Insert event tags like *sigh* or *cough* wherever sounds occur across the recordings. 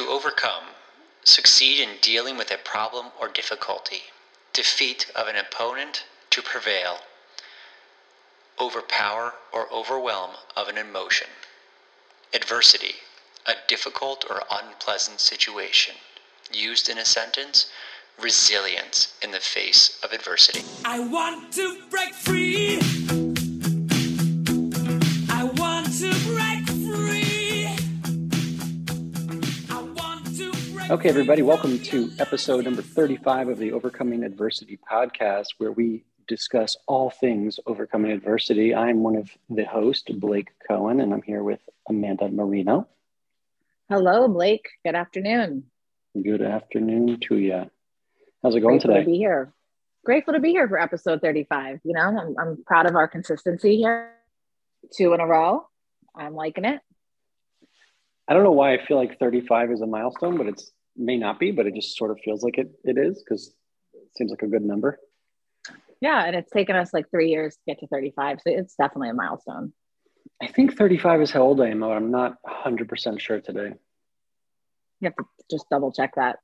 To overcome, succeed in dealing with a problem or difficulty, defeat of an opponent, to prevail, overpower or overwhelm of an emotion. Adversity, a difficult or unpleasant situation. Used in a sentence, resilience in the face of adversity. I want to break free. Okay, everybody, welcome to episode number 35 of the Overcoming Adversity podcast, where we discuss all things overcoming adversity. I'm one of the hosts, Blake Cohen, and I'm here with Amanda Marino. Hello, Blake. Good afternoon. Good afternoon to you. How's it going Grateful to be here. Grateful to be here for episode 35. You know, I'm, I'm proud of our consistency here. Two in a row. I'm liking it. I don't know why I feel like 35 is a milestone, but it's may not be, but it just sort of feels like it, it is because it seems like a good number. Yeah, and it's taken us like three years to get to 35. So it's definitely a milestone. I think 35 is how old I am, but I'm not 100% sure today. You have to just double check that.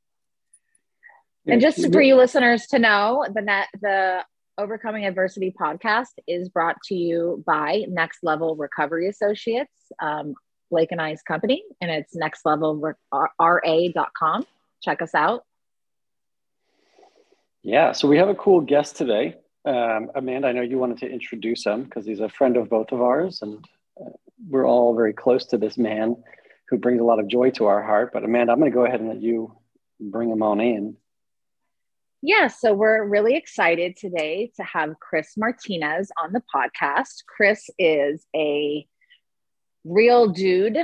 Yeah, And just for you listeners to know, the net the Overcoming Adversity podcast is brought to you by Next Level Recovery Associates, um, Blake and I's company, and it's nextlevelra.com. Check us out. Yeah, so we have a cool guest today. Um, Amanda, I know you wanted to introduce him because he's a friend of both of ours, and uh, we're all very close to this man who brings a lot of joy to our heart. But Amanda, I'm going to go ahead and let you bring him on in. Yeah, so we're really excited today to have Chris Martinez on the podcast. Chris is a real dude,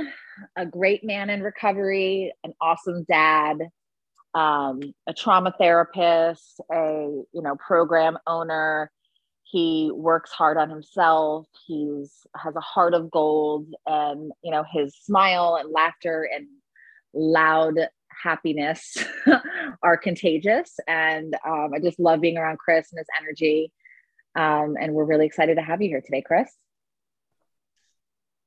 a great man in recovery, an awesome dad, um, a trauma therapist, a you know program owner. He works hard on himself. He's has a heart of gold, and you know his smile and laughter and loud happiness *laughs* are contagious. And um, I just love being around Chris and his energy. Um, and we're really excited to have you here today, Chris.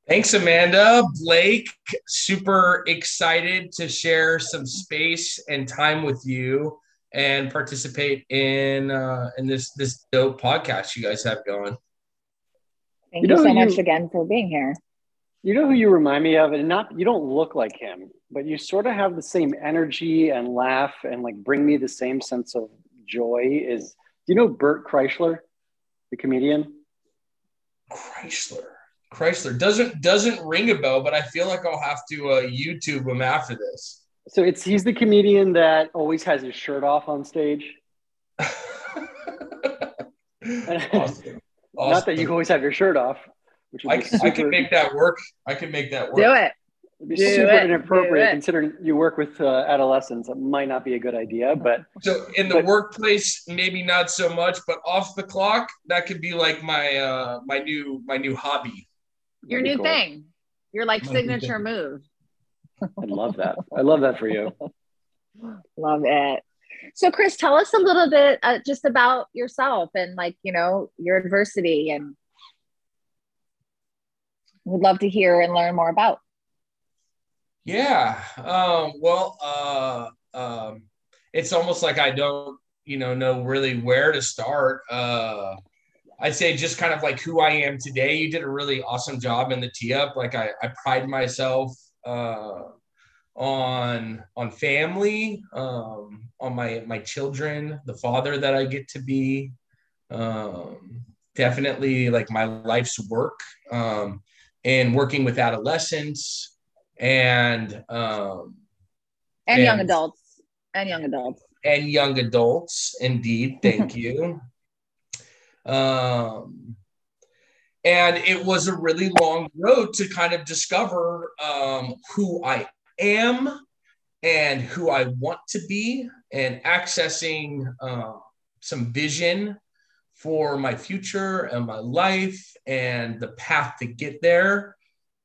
Thanks, Amanda. Blake, super excited to share some space and time with you and participate in uh, in this this dope podcast you guys have going. Thank You you, know, so you- much again for being here. You know who you remind me of, and not you don't look like him, but you sort of have the same energy and laugh and like bring me the same sense of joy. Is do you know Bert Kreischer, the comedian? Kreischer, Kreischer doesn't doesn't ring a bell, but I feel like I'll have to uh, YouTube him after this. So it's he's the comedian that always has his shirt off on stage. *laughs* awesome. *laughs* Not that you always have your shirt off, which I, can- super, I can make that work. I can make that work. Do it. it'd be do super it, inappropriate considering you work with uh, adolescents. It might not be a good idea, but So in the But- workplace, maybe not so much, but off the clock, that could be like my uh my new my new hobby. Your new cool. thing. Your like My signature move. I love that. I love that for you. *laughs* Love it. So, Chris, tell us a little bit uh, just about yourself and like, you know, your adversity and we'd love to hear and learn more about. Yeah. Um, well, uh, um, it's almost like I don't, you know, know really where to start. Uh, I'd say just kind of like who I am today. You did a really awesome job in the tee up. Like I, I pride myself uh, on on family, um, on my my children, the father that I get to be. Um, definitely like my life's work um, and working with adolescents and um, And young adults. And young adults. and young adults. Indeed, thank *laughs* you. Um, and it was a really long road to kind of discover um, who I am and who I want to be, and accessing uh, some vision for my future and my life and the path to get there.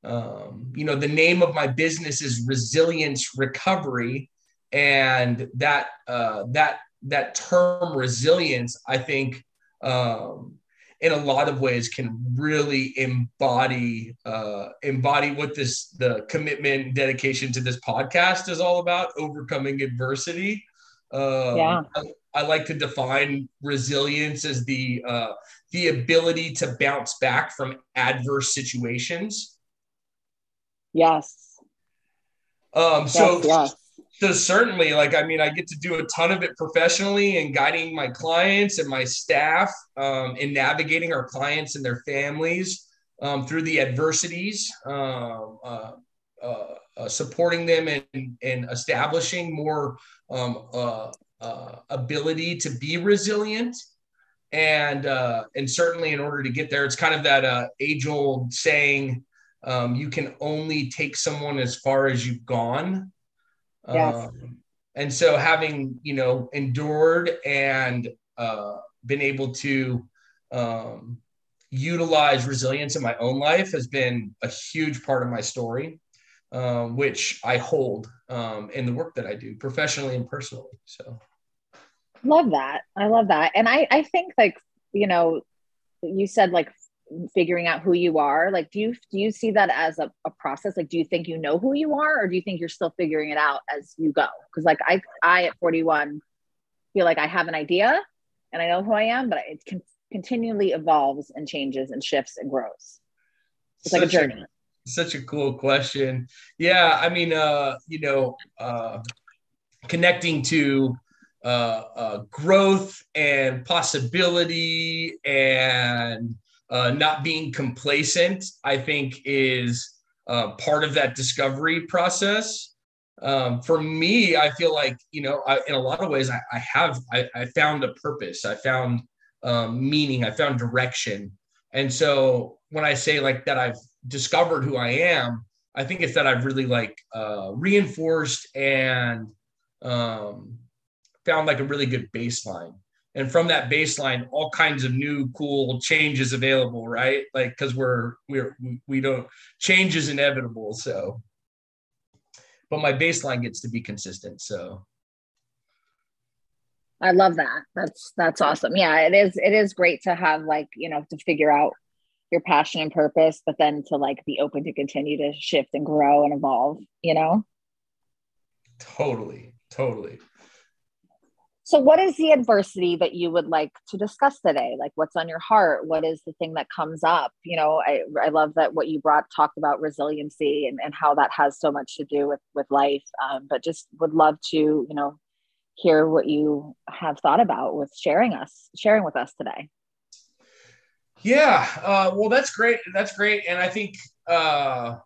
Um, you know, the name of my business is Resilience Recovery, and that uh, that that term resilience, I think, um, in a lot of ways can really embody uh, embody what this the commitment and dedication to this podcast is all about overcoming adversity um, Yeah. I, I like to define resilience as the uh, the ability to bounce back from adverse situations Yes. um, so yes. Yes. So certainly like i mean i get to do a ton of it professionally and guiding my clients and my staff um, in navigating our clients and their families um, through the adversities um, uh, uh, uh, supporting them and, and establishing more um, uh, uh, ability to be resilient. And uh, and certainly in order to get there it's kind of that age old saying um, you can only take someone as far as you've gone Yes. um, and so having you know endured and uh, been able to um, utilize resilience in my own life has been a huge part of my story um, which i hold um, in the work that i do professionally and personally so. Love that. I love that. And i i think like you know you said like figuring out who you are like do you do you see that as a, a process? Like do you think you know who you are or do you think you're still figuring it out as you go? Because like i i at 41 feel like i have an idea and i know who i am but it can continually evolves and changes and shifts and grows. It's like a Such journey. such a cool question. Yeah i mean uh you know uh connecting to uh, uh growth and possibility and uh, not being complacent i think is uh, part of that discovery process. Um, for me i feel like you know I, in a lot of ways i, I have I, I found a purpose. I found um, meaning. I found direction. And so when i say like that i've discovered who i am i think it's that i've really like uh, reinforced and um, found like a really good baseline and from that baseline all kinds of new cool changes available right like because we're we're we don't change is inevitable so but my baseline gets to be consistent so I love that. That's that's awesome. Yeah, it is it is great to have like, you know, to figure out your passion and purpose, but then to like be open to continue to shift and grow and evolve, you know? totally totally So what is the adversity that you would like to discuss today? Like what's on your heart? What is the thing that comes up? You know, I, I love that what you brought talked about resiliency and, and how that has so much to do with with life. Um, but just would love to, you know, hear what you have thought about with sharing us, sharing with us today. Yeah, uh, well, that's great. That's great, and I think uh,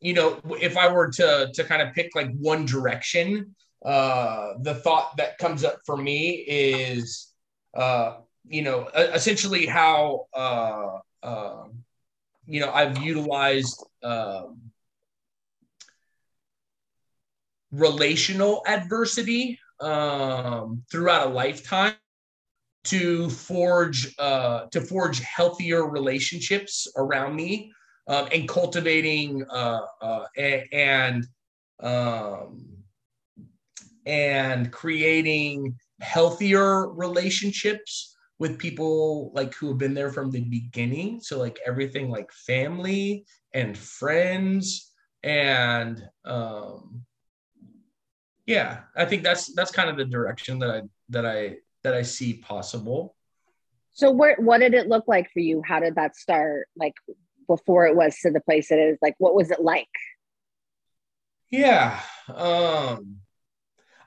you know if I were to to kind of pick like one direction, uh, the thought that comes up for me is uh, you know essentially how uh, uh, you know I've utilized um, relational adversity um, throughout a lifetime to forge uh, to forge healthier relationships around me um, and cultivating uh, uh, and um, and creating healthier relationships with people like who have been there from the beginning so like everything like family and friends and um yeah i think that's that's kind of the direction that i that i that i see possible So what what did it look like for you? How did that start? Like before it was to the place it is, like what was it like? Yeah. Um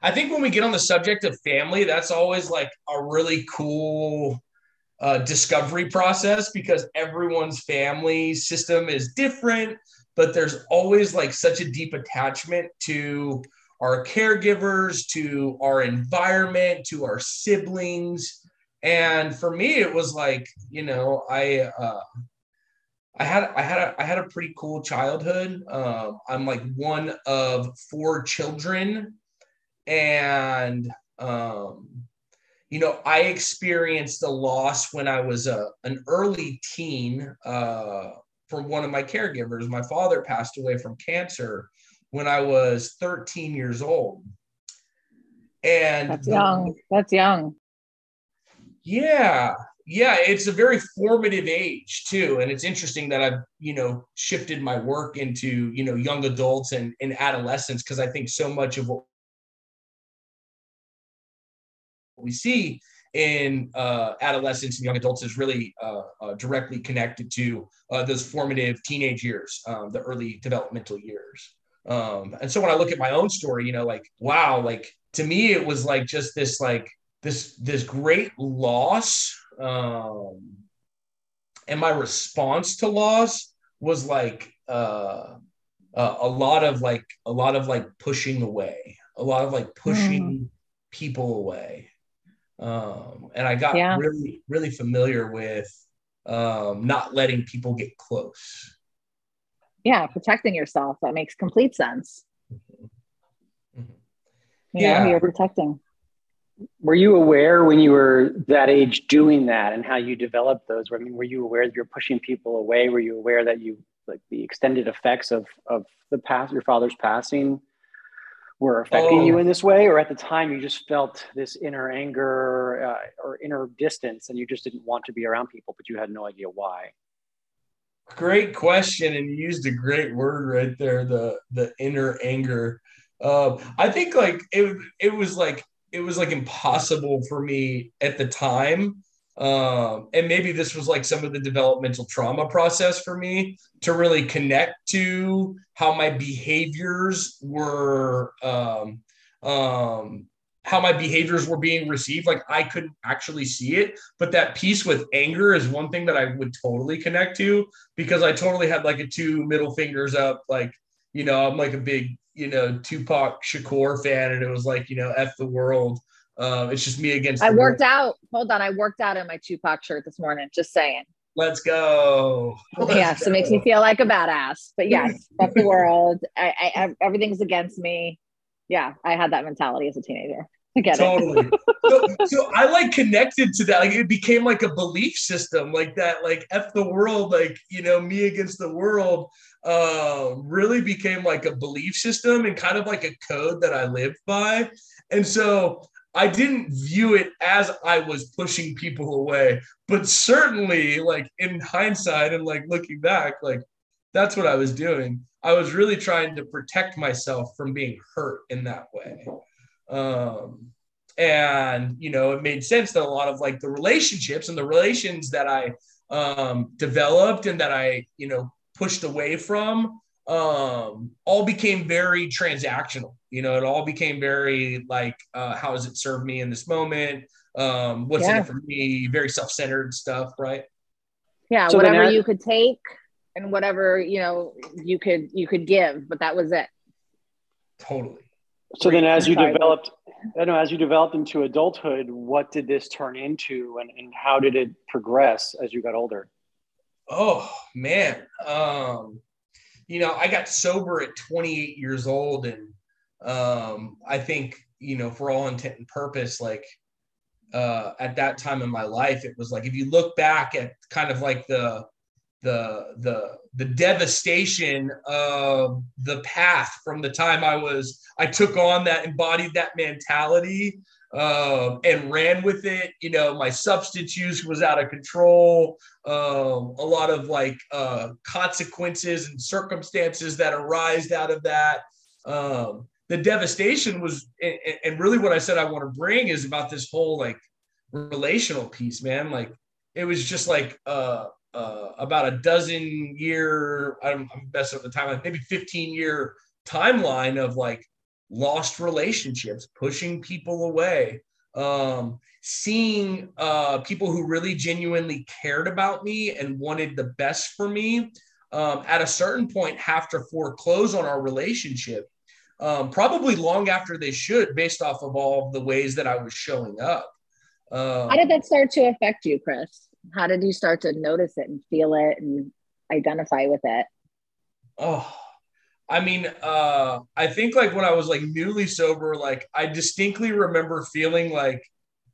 I think when we get on the subject of family, that's always like a really cool uh, discovery process because everyone's family system is different, but there's always like such a deep attachment to our caregivers, to our environment, to our siblings. And for me, it was like, you know, I uh, I had I had a I had a pretty cool childhood. Um, I'm like one of four children, and um, you know I experienced a loss when I was a an early teen uh, from one of my caregivers. My father passed away from cancer when I was 13 years old, and That's the- young. That's young. yeah yeah, it's a very formative age too, and it's interesting that I've you know shifted my work into you know young adults and, and adolescents because I think so much of what we see in uh, adolescents and young adults is really uh, uh, directly connected to uh, those formative teenage years, um, the early developmental years. Um, and so when I look at my own story, you know, like wow, like to me it was like just this like this this great loss um, and my response to loss was like uh, uh, a lot of like a lot of like pushing away a lot of like pushing mm. people away um, and i got yeah. really really familiar with um, not letting people get close yeah protecting yourself that makes complete sense mm-hmm. Mm-hmm. yeah you're protecting were you aware when you were that age doing that and how you developed those? I mean, were you aware that you're pushing people away? Were you aware that you like the extended effects of of the past, your father's passing, were affecting oh. you in this way, or at the time you just felt this inner anger uh, or inner distance, and you just didn't want to be around people, but you had no idea why? Great question, and you used a great word right there the the inner anger. Uh, I think like it it was like it was like impossible for me at the time um, and maybe this was like some of the developmental trauma process for me to really connect to how my behaviors were um, um, how my behaviors were being received like i couldn't actually see it but that piece with anger is one thing that i would totally connect to because i totally had like a two middle fingers up like you know i'm like a big you know, Tupac Shakur fan, and it was like, you know, F the world. Um, it's just me against. I worked world. out. Hold on, I worked out in my Tupac shirt this morning. Just saying. Let's go. Let's yes, go. it makes me feel like a badass. But yes, *laughs* fuck the world. I, I, everything's against me. Yeah, I had that mentality as a teenager. *laughs* I get totally. so, *laughs* so I like connected to that. Like it became like a belief system, like that, like F the world, like you know, me against the world uh, really became like a belief system and kind of like a code that I lived by. And so I didn't view it as I was pushing people away, but certainly, like in hindsight and like looking back, like that's what I was doing. I was really trying to protect myself from being hurt in that way. Um, and you know, it made sense that a lot of like the relationships and the relations that I um, developed and that I, you know, pushed away from um, all became very transactional. You know, it all became very like, uh, how does it serve me in this moment? Um, what's yeah. in it for me? Very self-centered stuff, right? Yeah, so whatever you could take and whatever you know you could you could give, but that was it. Totally. So then, as you developed, I know as you developed into adulthood, what did this turn into, and, and how did it progress as you got older? Oh man, um, you know, I got sober at 28 years old, and um, I think you know, for all intent and purpose, like uh, at that time in my life, it was like if you look back at kind of like the the the the devastation of the path from the time I was I took on that embodied that mentality um, and ran with it. You know, my substance use was out of control. Um, a lot of like uh, consequences and circumstances that arised out of that. Um, the devastation was, and, really what I said I want to bring is about this whole like relational piece, man. Like it was just like uh, uh, about a dozen year, I'm, I'm best at the timeline, maybe 15 year timeline of like lost relationships, pushing people away, um, seeing uh, people who really genuinely cared about me and wanted the best for me um, at a certain point have to foreclose on our relationship. Um, probably long after they should, based off of all of the ways that I was showing up. Um, How did that start to affect you, Chris? How did you start to notice it and feel it and identify with it? Oh, I mean, uh, I think like when I was like newly sober, like I distinctly remember feeling like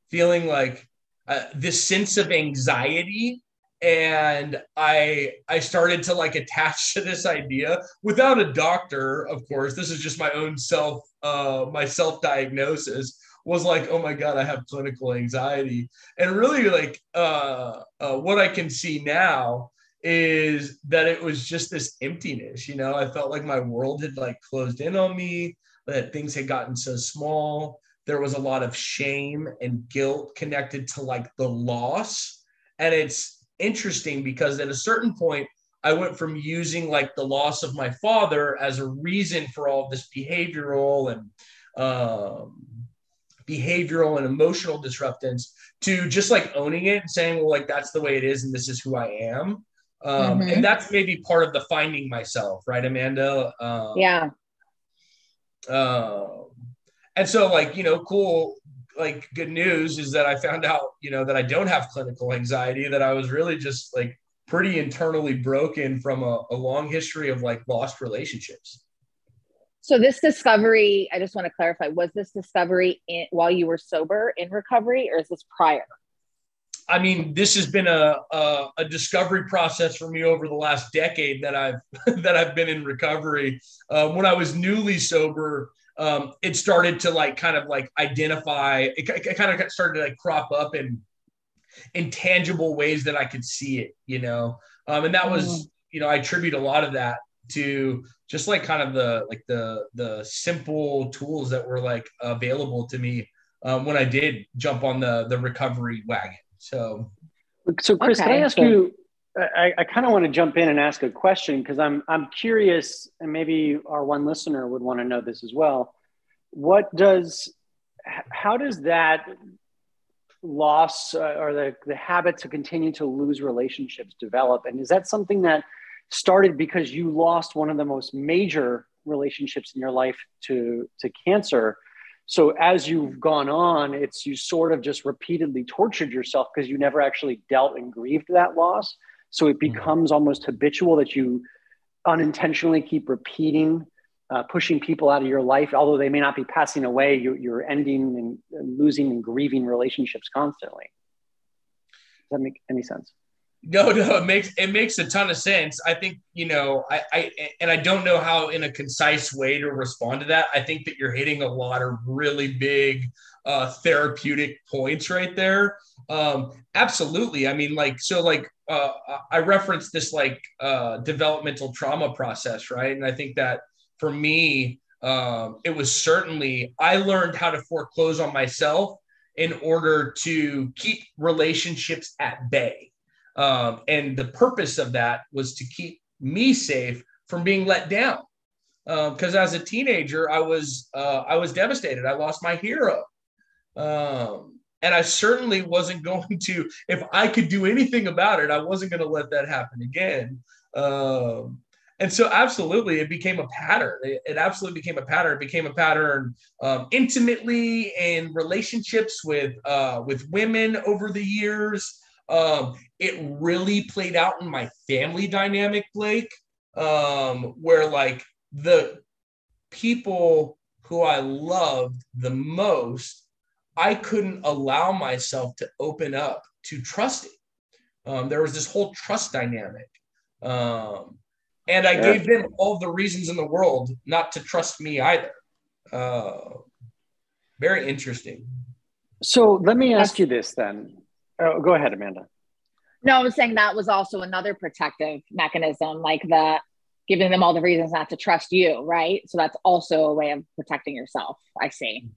feeling like uh, this sense of anxiety and i i started to like attach *laughs* to this idea without a doctor of course this is just my own self uh my self diagnosis was like, oh my God, I have clinical anxiety. And really, like, uh, uh, what I can see now is that it was just this emptiness. You know, I felt like my world had like closed in on me, that things had gotten so small. There was a lot of shame and guilt connected to like the loss. And it's interesting because at a certain point, I went from using like the loss of my father as a reason for all this behavioral and um, behavioral and emotional disruptance to just like owning it and saying, well, like that's the way it is and this is who I am. Um, Mhm. And that's maybe part of the finding myself, right, Amanda? Um, Yeah. um, and so, like, you know, cool, like, good news is that I found out, you know, that I don't have clinical anxiety, that I was really just like pretty internally broken from a, a long history of like lost relationships. So this discovery, I just want to clarify, was this discovery in, while you were sober in recovery or is this prior? I mean, this has been a, a, a discovery process for me over the last decade that I've *laughs* that I've been in recovery. Um, when I was newly sober, um, it started to like kind of like identify. It, it kind of started to like crop up in in tangible ways that I could see it. You know, um, and that was you know I attribute a lot of that to just like kind of the like the the simple tools that were like available to me um, when I did jump on the the recovery wagon. So So, Chris, can I Okay. ask you? I, I kind of want to jump in and ask a question because I'm I'm curious, and maybe our one listener would want to know this as well. What does, how does that loss uh, or the the habit to continue to lose relationships develop? And is that something that started because you lost one of the most major relationships in your life to to cancer? So as you've gone on, it's you sort of just repeatedly tortured yourself because you never actually dealt and grieved that loss. So it becomes almost habitual that you unintentionally keep repeating, uh, pushing people out of your life, although they may not be passing away. You, you're ending and, and losing and grieving relationships constantly. Does that make any sense? No, no, it makes it makes a ton of sense. I think you know, I, I and I don't know how in a concise way to respond to that. I think that you're hitting a lot of really big uh, therapeutic points right there. Um, absolutely. I mean, like so, like uh, I referenced this like uh, developmental trauma process, right? And I think that for me, um, it was certainly I learned how to foreclose on myself in order to keep relationships at bay. Um, and the purpose of that was to keep me safe from being let down. Because as a teenager, I was uh, I was devastated. I lost my hero, um, and I certainly wasn't *laughs* going to. If I could do anything about it, I wasn't going to let that happen again. Um, and so, absolutely, it became a pattern. It, it absolutely became a pattern. It became a pattern um, intimately in relationships with uh, with women over the years. Um, it really played out in my family dynamic, Blake, um, where like the people who I loved the most, I couldn't allow myself to open up to trusting. Um, there was this whole trust dynamic. Um, and I Yeah. gave them all the reasons in the world not to trust me either. Uh, very interesting. So let me ask you this then. Oh, go ahead, Amanda. No, I was saying that was also another protective mechanism, like the giving them all the reasons not to trust you, right? So that's also a way of protecting yourself. I see.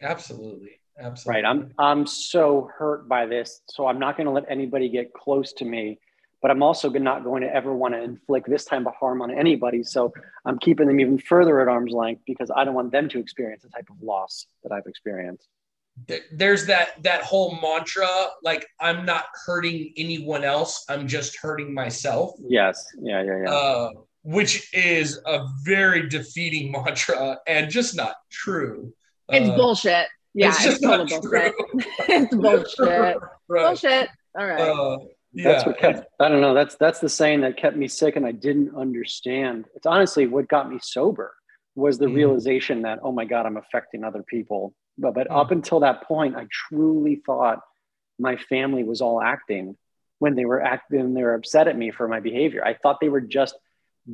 Absolutely. Absolutely. Right. I'm I'm so hurt by this. So I'm not going to let anybody get close to me, but I'm also not going to ever want to inflict this type of harm on anybody. So I'm keeping them even further at arm's length because I don't want them to experience the type of loss that I've experienced. There's that that whole mantra like i'm not hurting anyone else i'm just hurting myself Yes. Yeah. Yeah. Yeah. uh, which is a very defeating *laughs* mantra and just not true It's Uh, bullshit. Yeah, it's it's, just total not bullshit. true. *laughs* it's bullshit. *laughs* right Bullshit. All right. uh, That's what kept. I don't know. That's that's the saying that kept me sick, and I didn't understand. It's honestly what got me sober was the Mm. realization that oh my god, I'm affecting other people. But but Mm. up until that point, I truly thought my family was all acting when they were acting. They were upset at me for my behavior. I thought they were just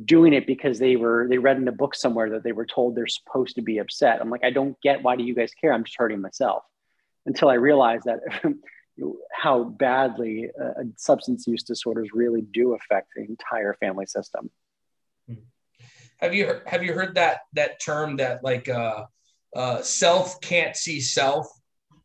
doing it because they were they read in a book somewhere that they were told they're supposed to be upset. I'm like, I don't get why do you guys care? I'm just hurting myself. Until I realized that *laughs* how badly uh, substance use disorders really do affect the entire family system. Have you have you heard that that term that like uh, uh, self can't see self?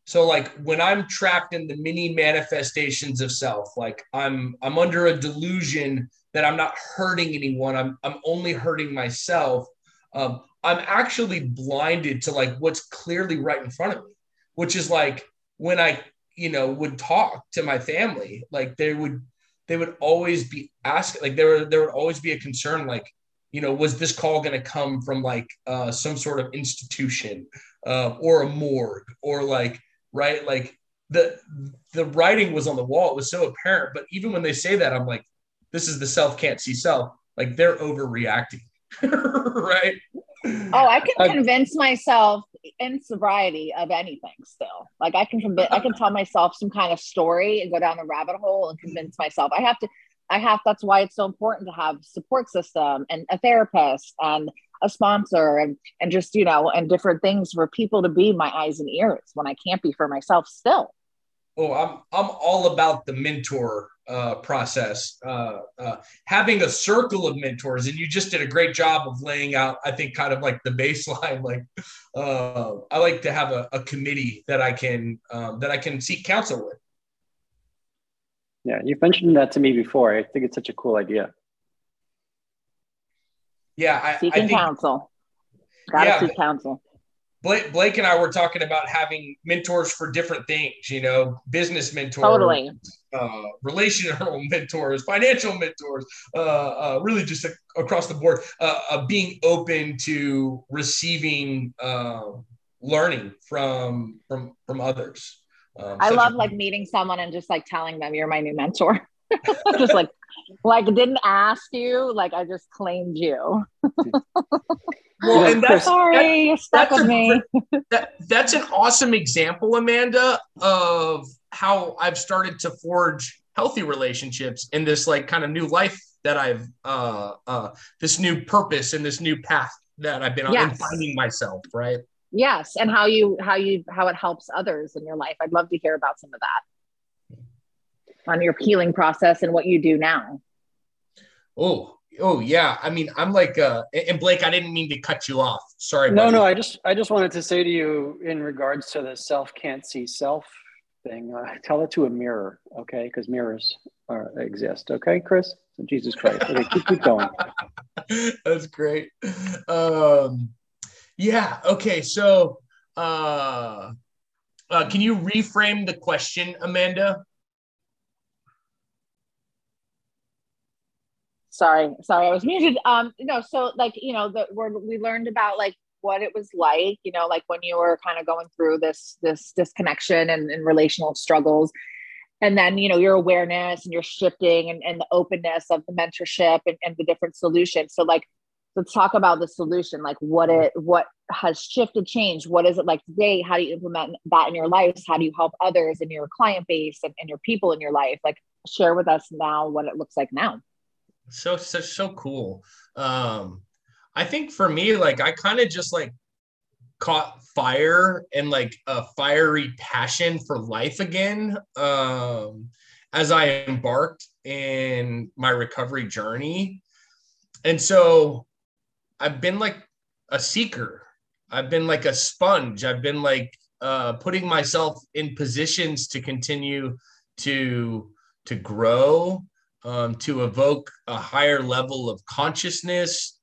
So like when I'm trapped in the many manifestations of self, like I'm I'm under a delusion that I'm not hurting anyone. I'm I'm only hurting myself. Um, I'm actually blinded to like what's clearly right in front of me, which is like when I you know would talk to my family, like they would they would always be asking like there there would always be a concern like you know was this call going to come from like uh, some sort of institution uh, or a morgue or like right like the the writing was on the wall it was so apparent but even when they say that i'm like this is the self can't see self. Like they're overreacting *laughs* right? Oh i can uh, convince myself in sobriety of anything still. Like i can convince i can tell myself some kind of story and go down the rabbit hole and convince myself. I have to i have that's why it's so important to have support system and a therapist and a sponsor and and just you know and different things for people to be my eyes and ears when i can't be for myself still. Oh i'm i'm all about the mentor uh, process, uh, uh, having a circle of mentors, and you just did a great job of laying out. I think kind of like the baseline. *laughs* Like uh, I like to have a, a committee that I can um, that I can seek counsel with. Yeah, you've mentioned that to me before. I think it's such a cool idea. Yeah, I, seeking I think, counsel. Got to Yeah, seek counsel. Blake, Blake and I were talking about having mentors for different things. You know, business mentors, Totally. Uh, relational *laughs* mentors, financial mentors, uh, uh, really just a, across the board, uh, uh, being open to receiving uh, learning from from from others. Um, I love a- like meeting someone and just like telling them you're my new mentor. *laughs* just like like didn't ask you, like I just claimed you. *laughs* well, and that's Sorry, stuck that's with a me. that that's an awesome example, Amanda, of how I've started to forge healthy relationships in this like kind of new life that I've uh uh this new purpose and this new path that I've been on and finding myself, right? Yes, and how you how you how it helps others in your life. I'd love to hear about some of that on your healing process and what you do now. Oh, oh yeah. I mean, I'm like uh and Blake, I didn't mean to cut you off. Sorry. No, buddy. no, I just I just wanted to say to you in regards to the self can't see self thing, uh, tell it to a mirror, okay? Because mirrors are, exist, okay, Chris? Jesus Christ. Okay, keep, keep going. *laughs* That's great. Um, yeah. Okay. So, uh, uh, can you reframe the question, Amanda? sorry sorry i was muted um no so like you know the we're, we learned about like what it was like you know like when you were kind of going through this this disconnection and, and relational struggles. And then you know your awareness and your shifting and, and the openness of the mentorship and, and the different solutions. So like let's talk about the solution like what it what has shifted changed? What is it like today? How do you implement that in your lives how do you help others in your client base and, and your people in your life? Like share with us now what it looks like now. So, so, so cool. Um, I think for me, like, I kind of just like caught fire and like a fiery passion for life again um, as I embarked in my recovery journey. And so I've been like a seeker. I've been like a sponge. I've been like uh, putting myself in positions to continue to to grow, um, to evoke a higher level of consciousness,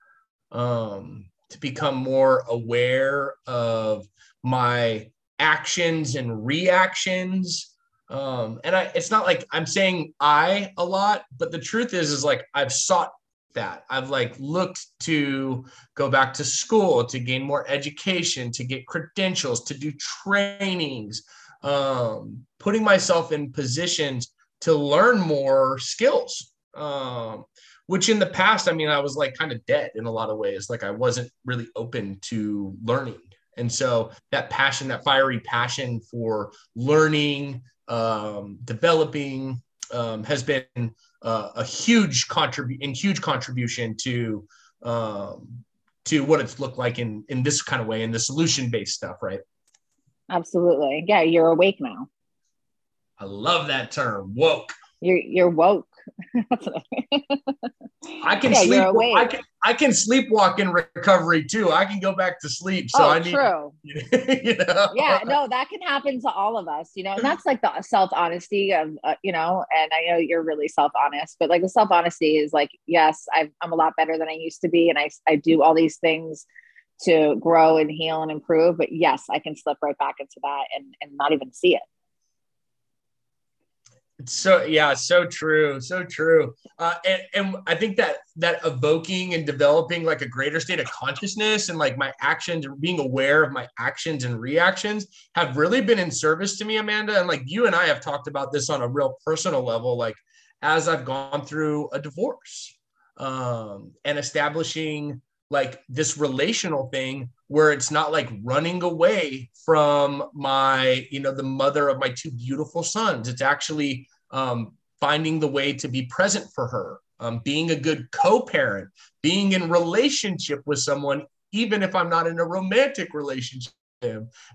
um, to become more aware of my actions and reactions. Um, and I, it's not like I'm saying I a lot, but the truth is, is like I've sought that. I've like looked to go back to school to gain more education, to get credentials, to do trainings, um, putting myself in positions to learn more skills. Um, which in the past, I mean, I was like kind of dead in a lot of ways. Like I wasn't really open to learning. And so that passion, that fiery passion for learning, um, developing um, has been uh, a huge contribute and huge contribution to um, to what it's looked like in in this kind of way in the solution based stuff, right? Absolutely. Yeah, you're awake now. I love that term, woke. You're you're woke. I can Yeah, sleep. I can I can sleepwalk in recovery too. I can go back to sleep. So oh, I need, true. *laughs* you know. yeah no that can happen to all of us you know and that's like the self honesty of uh, you know and i know you're really self honest but like the self honesty is like yes i i'm a lot better than i used to be and i i do all these things to grow and heal and improve but yes i can slip right back into that and and not even see it so yeah, so true, so true. Uh, and and I think that that evoking and developing like a greater state of consciousness and like my actions and being aware of my actions and reactions have really been in service to me, Amanda. And like you and I have talked about this on a real personal level, like as I've gone through a divorce um, and establishing like this relational thing where it's not like running away from my you know the mother of my two beautiful sons. It's actually um, finding the way to be present for her um, being a good co-parent being in relationship with someone even if i'm not in a romantic relationship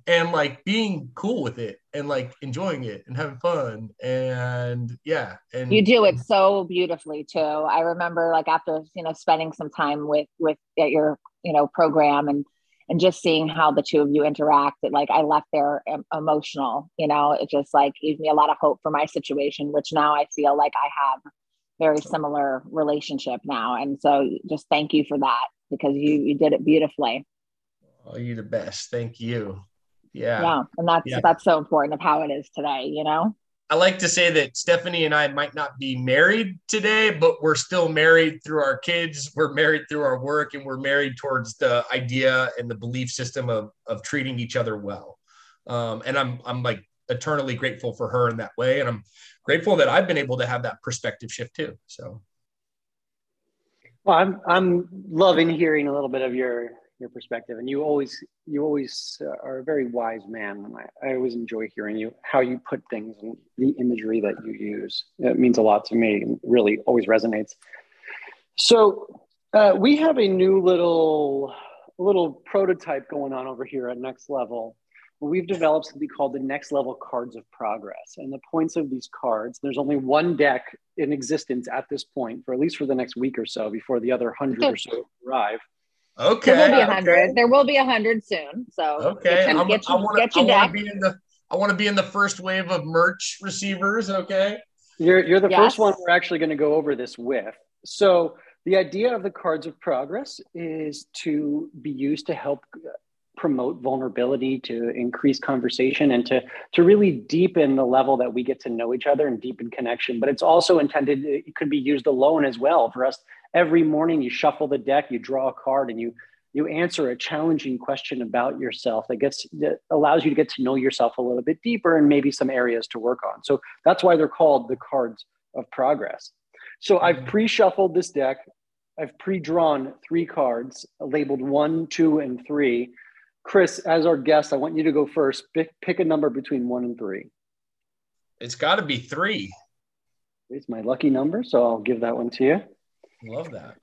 and like being cool with it and like enjoying it and having fun and yeah and you do it so beautifully too. I remember like after you know spending some time with with at your you know program and and just seeing how the two of you interacted like i left there emotional you know? It just like gave me a lot of hope for my situation which now i feel like i have very similar relationship now. And so just thank you for that because you you did it beautifully. Oh you're the best. Thank you. Yeah. yeah and that's Yeah. that's so important of how it is today you know I like to say that Stephanie and I might not be married today, but we're still married through our kids. We're married through our work, and we're married towards the idea and the belief system of of treating each other well. Um, and I'm I'm like eternally grateful for her in that way, and I'm grateful that I've been able to have that perspective shift too. So Well, I'm I'm loving hearing a little bit of your your perspective, and you always you always uh, are a very wise man. And I, I always enjoy hearing you how you put things and the imagery that you use. It means a lot to me, and really always resonates. So uh, we have a new little little prototype going on over here at Next Level. We've developed something called the Next Level Cards of Progress, and the points of these cards. There's only one deck in existence at this point, for at least for the next week or so, before the other hundred or so arrive. Okay, there will be a okay. hundred there will be a hundred soon so Okay, get, I'm, get, I want to get your I want to be in the I want to be in the first wave of merch receivers. Okay. You're, you're the Yes. first one we're actually going to go over this with. So, the idea of the cards of progress is to be used to help uh, promote vulnerability, to increase conversation, and to, to really deepen the level that we get to know each other and deepen connection. But it's also intended, it could be used alone as well. For us, every morning you shuffle the deck, you draw a card, and you you answer a challenging question about yourself that gets that allows you to get to know yourself a little bit deeper and maybe some areas to work on. So that's why they're called the cards of progress. So I've mm-hmm. pre-shuffled this deck. I've pre-drawn three cards labeled one, two, and three. Chris, as our guest, I want you to go first. Pick, pick a number between one and three. It's got to be three. It's my lucky number, so I'll give that one to you. Love that.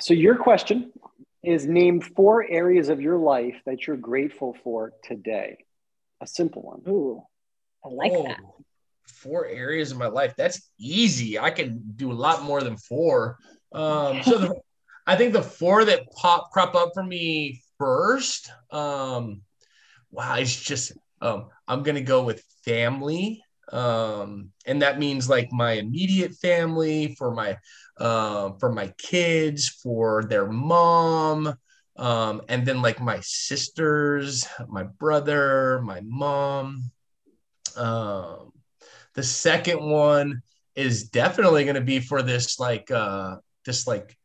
So your question is name four areas of your life that you're grateful for today. A simple one. Ooh, I like Oh, that. Four areas of my life. That's easy. I can do a lot more than four. Um, so the, *laughs* I think the four that pop crop up for me first. Um, wow, it's just um, I'm gonna go with family. Um, and that means like my immediate family, for my uh, for my kids, for their mom, um, and then like my sisters, my brother, my mom. Um, the second one is definitely going to be for this like uh, this like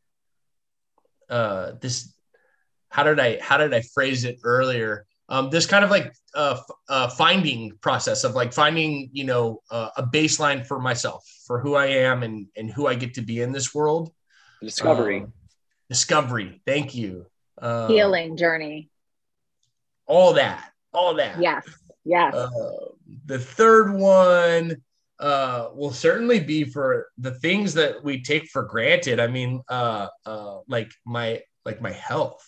uh, this. How did I how did I phrase it earlier? Um, this kind of like uh, f- uh, finding process of like finding you know uh, a baseline for myself for who I am and and who I get to be in this world. Discovery. Um, discovery. Thank you. Um, Healing journey. All that. All that. Yes. Yes. Uh, the third one uh, will certainly be for the things that we take for granted. I mean, uh, uh, like my like my health,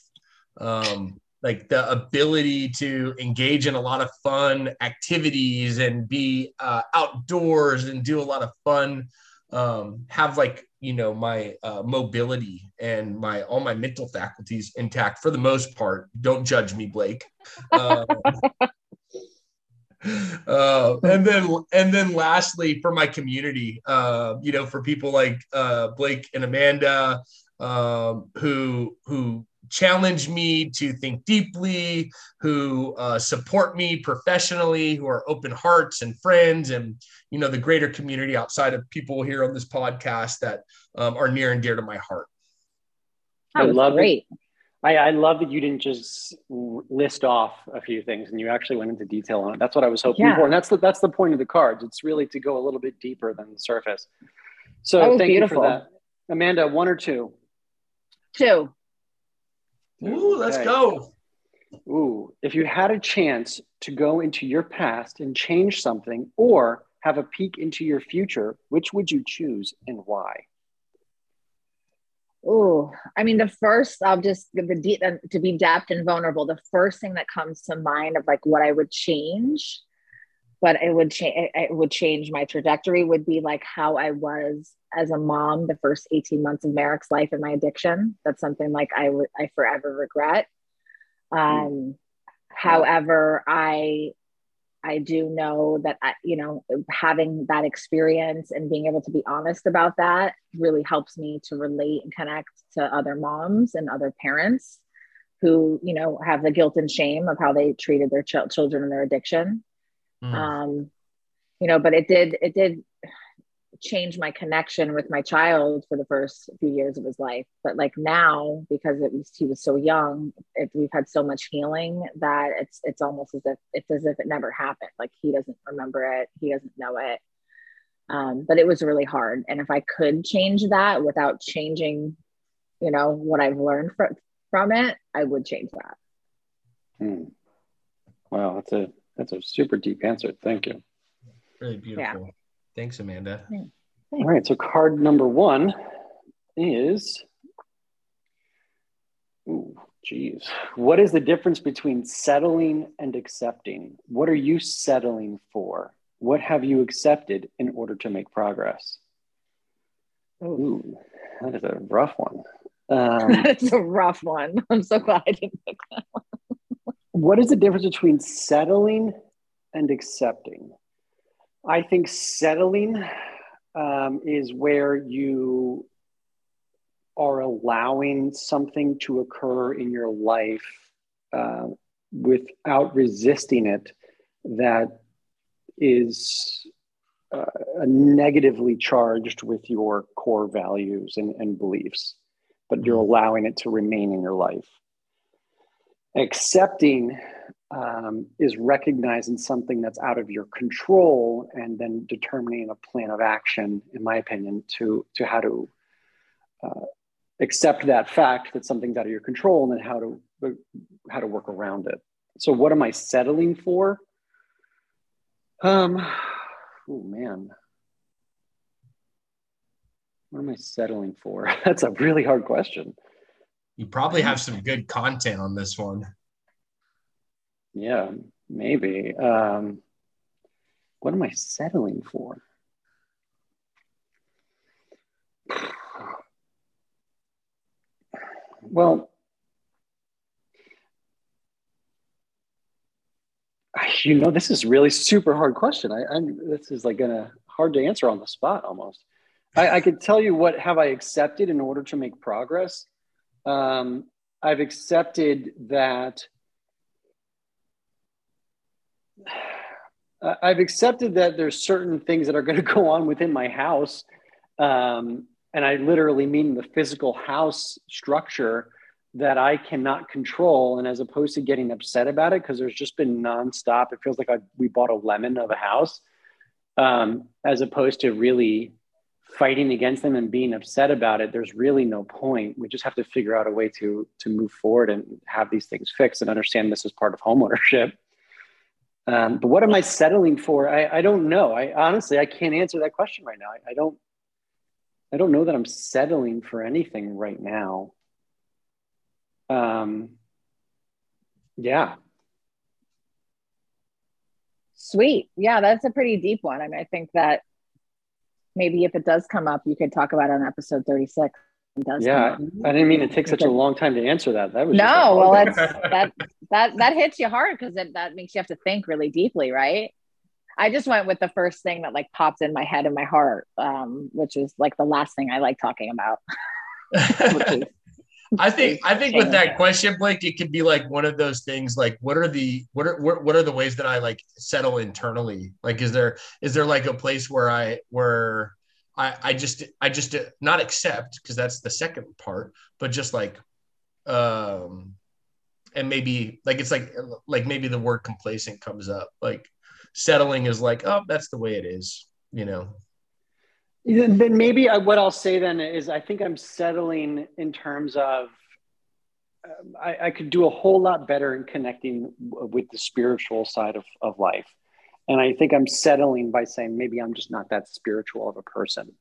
um, like the ability to engage in a lot of fun activities and be uh, outdoors and do a lot of fun. Um, have like you know my uh, mobility and my all my mental faculties intact for the most part. Don't judge me, Blake. Um, *laughs* uh, and then and then lastly for my community uh, you know for people like uh, blake and amanda um, who who challenge me to think deeply who uh, support me professionally who are open hearts and friends and you know the greater community outside of people here on this podcast that um, are near and dear to my heart That I was love it. great. I, I love that you didn't just list off a few things and you actually went into detail on it. That's what I was hoping Yeah. for, and that's the that's the point of the cards. It's really to go a little bit deeper than the surface. So thank beautiful. you for that, Amanda. One or two? Two. Ooh, let's go Ooh, if you had a chance to go into your past and change something, or have a peek into your future, which would you choose and why? Oh, I mean, the first, I'll just give the deep, uh, to be depth and vulnerable. The first thing that comes to mind of like what I would change, but it would change, it would change my trajectory would be like how I was as a mom the first 18 months of Merrick's life and my addiction. That's something like I would, I forever regret. Um, however, I, I do know that I, you know, having that experience and being able to be honest about that really helps me to relate and connect to other moms and other parents who, you know, have the guilt and shame of how they treated their ch- children and their addiction. Mm. Um, you know, but it did, it did change my connection with my child for the first few years of his life. But like now, because it was he was so young, it, we've had so much healing that it's it's almost as if it's as if it never happened. Like he doesn't remember it, he doesn't know it. Um, but it was really hard. And if I could change that without changing, you know, what I've learned from from it, I would change that. Hmm. Wow, that's a that's a super deep answer. Thank you. really beautiful thanks amanda All right, so card number one is, ooh, geez, what is the difference between settling and accepting? What are you settling for? What have you accepted in order to make progress? Ooh, that is a rough one. *laughs* Um, it's a rough one. I'm so glad I didn't pick that. What is the difference between settling and accepting? I think settling um, is where you are allowing something to occur in your life uh, without resisting it that is uh, negatively charged with your core values and, and beliefs, but you're allowing it to remain in your life. Accepting um, is recognizing something that's out of your control and then determining a plan of action, in my opinion, to, to how to uh, accept that fact that something's out of your control and then how to how to work around it. So what am I settling for? Um oh man. What am I settling for? *laughs* That's a really hard question. You probably have some good content on this one Yeah, maybe. Um, what am I settling for? Well, you know, this is really super hard question. I, I'm this is like gonna hard to answer on the spot almost. I, I could tell you what have I accepted in order to make progress. Um, I've accepted that uh, I've accepted that there's certain things that are going *laughs* to go on within my house, um, and I literally mean the physical house structure that I cannot control. And as opposed to getting upset about it, because there's just been nonstop, it feels like I, we bought a lemon of a house, um, as opposed to really fighting against them and being upset about it. There's really no point. We just have to figure out a way to to move forward and have these things fixed and understand this is part of homeownership. *laughs* Um, but what am I settling for? I, I don't know. I honestly I can't answer that question right now. I, I don't I don't know that I'm settling for anything right now. Um, yeah. Sweet. Yeah, that's a pretty deep one. I mean, I think that maybe if it does come up, you could talk about it on episode 36. It does Yeah. come up. I didn't mean to take such a long time to answer that. That was No, a- well, that's that that that hits you hard because that makes you have to think really deeply, right? I just went with the first thing that like popped in my head and my heart, um, which is like the last thing I like talking about. *laughs* I think I think with that question, Blake, it could be like one of those things. Like, what are the what are what, are the ways that I like settle internally? Like, is there is there like a place where I where I I just I just not accept because that's the second part, but just like um and maybe like it's like like maybe the word complacent comes up. Like settling is like oh that's the way it is, you know. Then maybe I, what I'll say then is I think I'm settling in terms of um, I, I could do a whole lot better in connecting w- with the spiritual side of, of life. And I think I'm settling by saying maybe I'm just not that spiritual of a person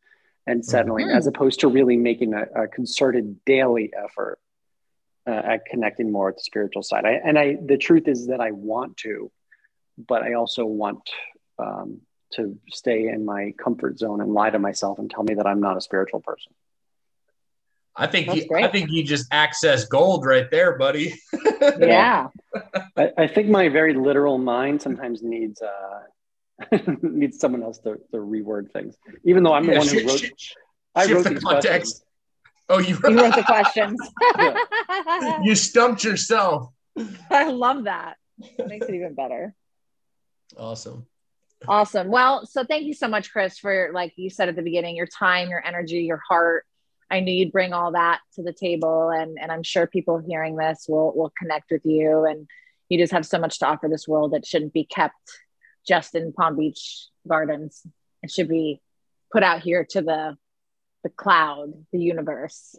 and settling Mhm. as opposed to really making a, a concerted daily effort uh, at connecting more with the spiritual side. I, and I, the truth is that I want to, but I also want um, to stay in my comfort zone and lie to myself and tell me that I'm not a spiritual person. I think you. I think you just access gold right there, buddy. *laughs* yeah. I, I think my very literal mind sometimes needs uh, *laughs* needs someone else to, to reword things, even though I'm the Yeah, one who shift- wrote. shift- I wrote the context. questions. Oh, you You wrote the questions. *laughs* you stumped yourself. I love that. Makes it even better. Awesome. Awesome. Well, so thank you so much, Chris, for like you said at the beginning, your time, your energy, your heart. I knew you'd bring all that to the table, and and I'm sure people hearing this will will connect with you. And you just have so much to offer this world that shouldn't be kept just in Palm Beach Gardens. It should be put out here to the the cloud, the universe.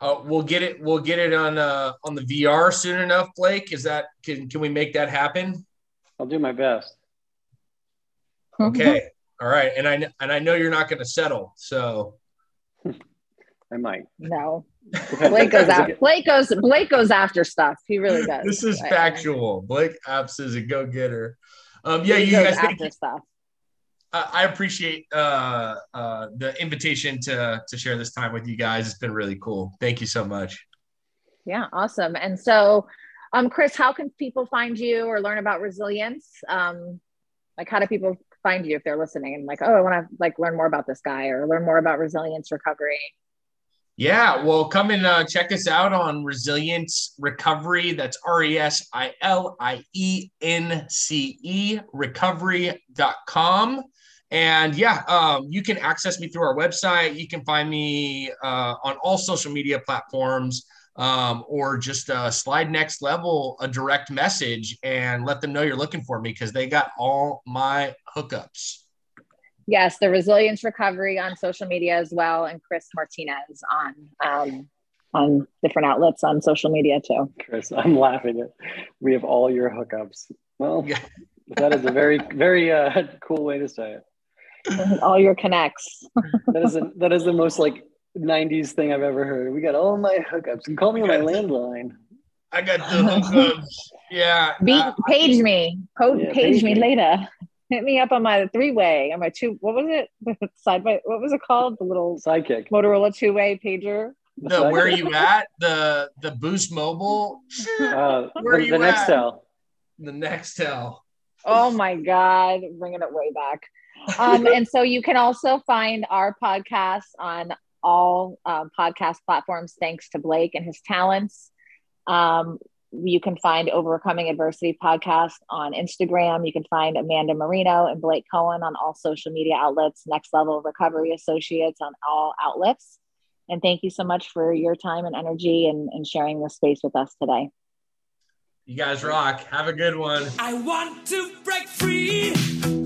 Uh, we'll get it. We'll get it on uh, on the VR soon enough. Blake, is that can can we make that happen? I'll do my best. Okay. All right. And I and I know you're not going to settle. So I might. no, *laughs* Blake goes out. Blake goes. Blake goes after stuff. He really *laughs* does. this is I- factual. Blake Apps is a go getter. Um, yeah, He you guys. After you. stuff. I I appreciate uh, uh, the invitation to to share this time with you guys. It's been really cool. Thank you so much. Yeah, awesome. And so, um, Chris, how can people find you or learn about resilience? Um, like, how do people find you if they're listening and like, oh, I want to like learn more about this guy or learn more about resilience recovery? Yeah, well, come and uh, check us out on Resilience Recovery. That's R E S I L I E N C E recovery.com. And yeah, um, you can access me through our website. You can find me uh, on all social media platforms um, or just uh, slide next level a direct message and let them know you're looking for me because they got all my hookups. Yes, the resilience recovery on social media as well, and Chris Martinez on um, on different outlets on social media too. Chris, I'm laughing at. We have all your hookups. Well, Yeah. *laughs* that is a very, very uh, cool way to say it. *laughs* All your connects. *laughs* That is a, that is the most like '90s thing I've ever heard. We got all my hookups. And call me on my landline. I got the hookups. Yeah. Beat, uh, page me. Code Yeah, page page me me. later. Hit me up on my three way. On my two. What was it? *laughs* Side by. What was it called? The little Sidekick. Motorola two way pager. the where are you at the the boost mobile Uh, Where the, you the next at? tell. the Nextel Oh my God, bringing it way back. Um, *laughs* and so you can also find our podcast on all um, podcast platforms, thanks to Blake and his talents. Um, you can find Overcoming Adversity podcast on Instagram. You can find Amanda Marino and Blake Cohen on all social media outlets, Next Level Recovery Associates on all outlets. And thank you so much for your time and energy and, and sharing this space with us today. you guys rock have a good one I want to break free.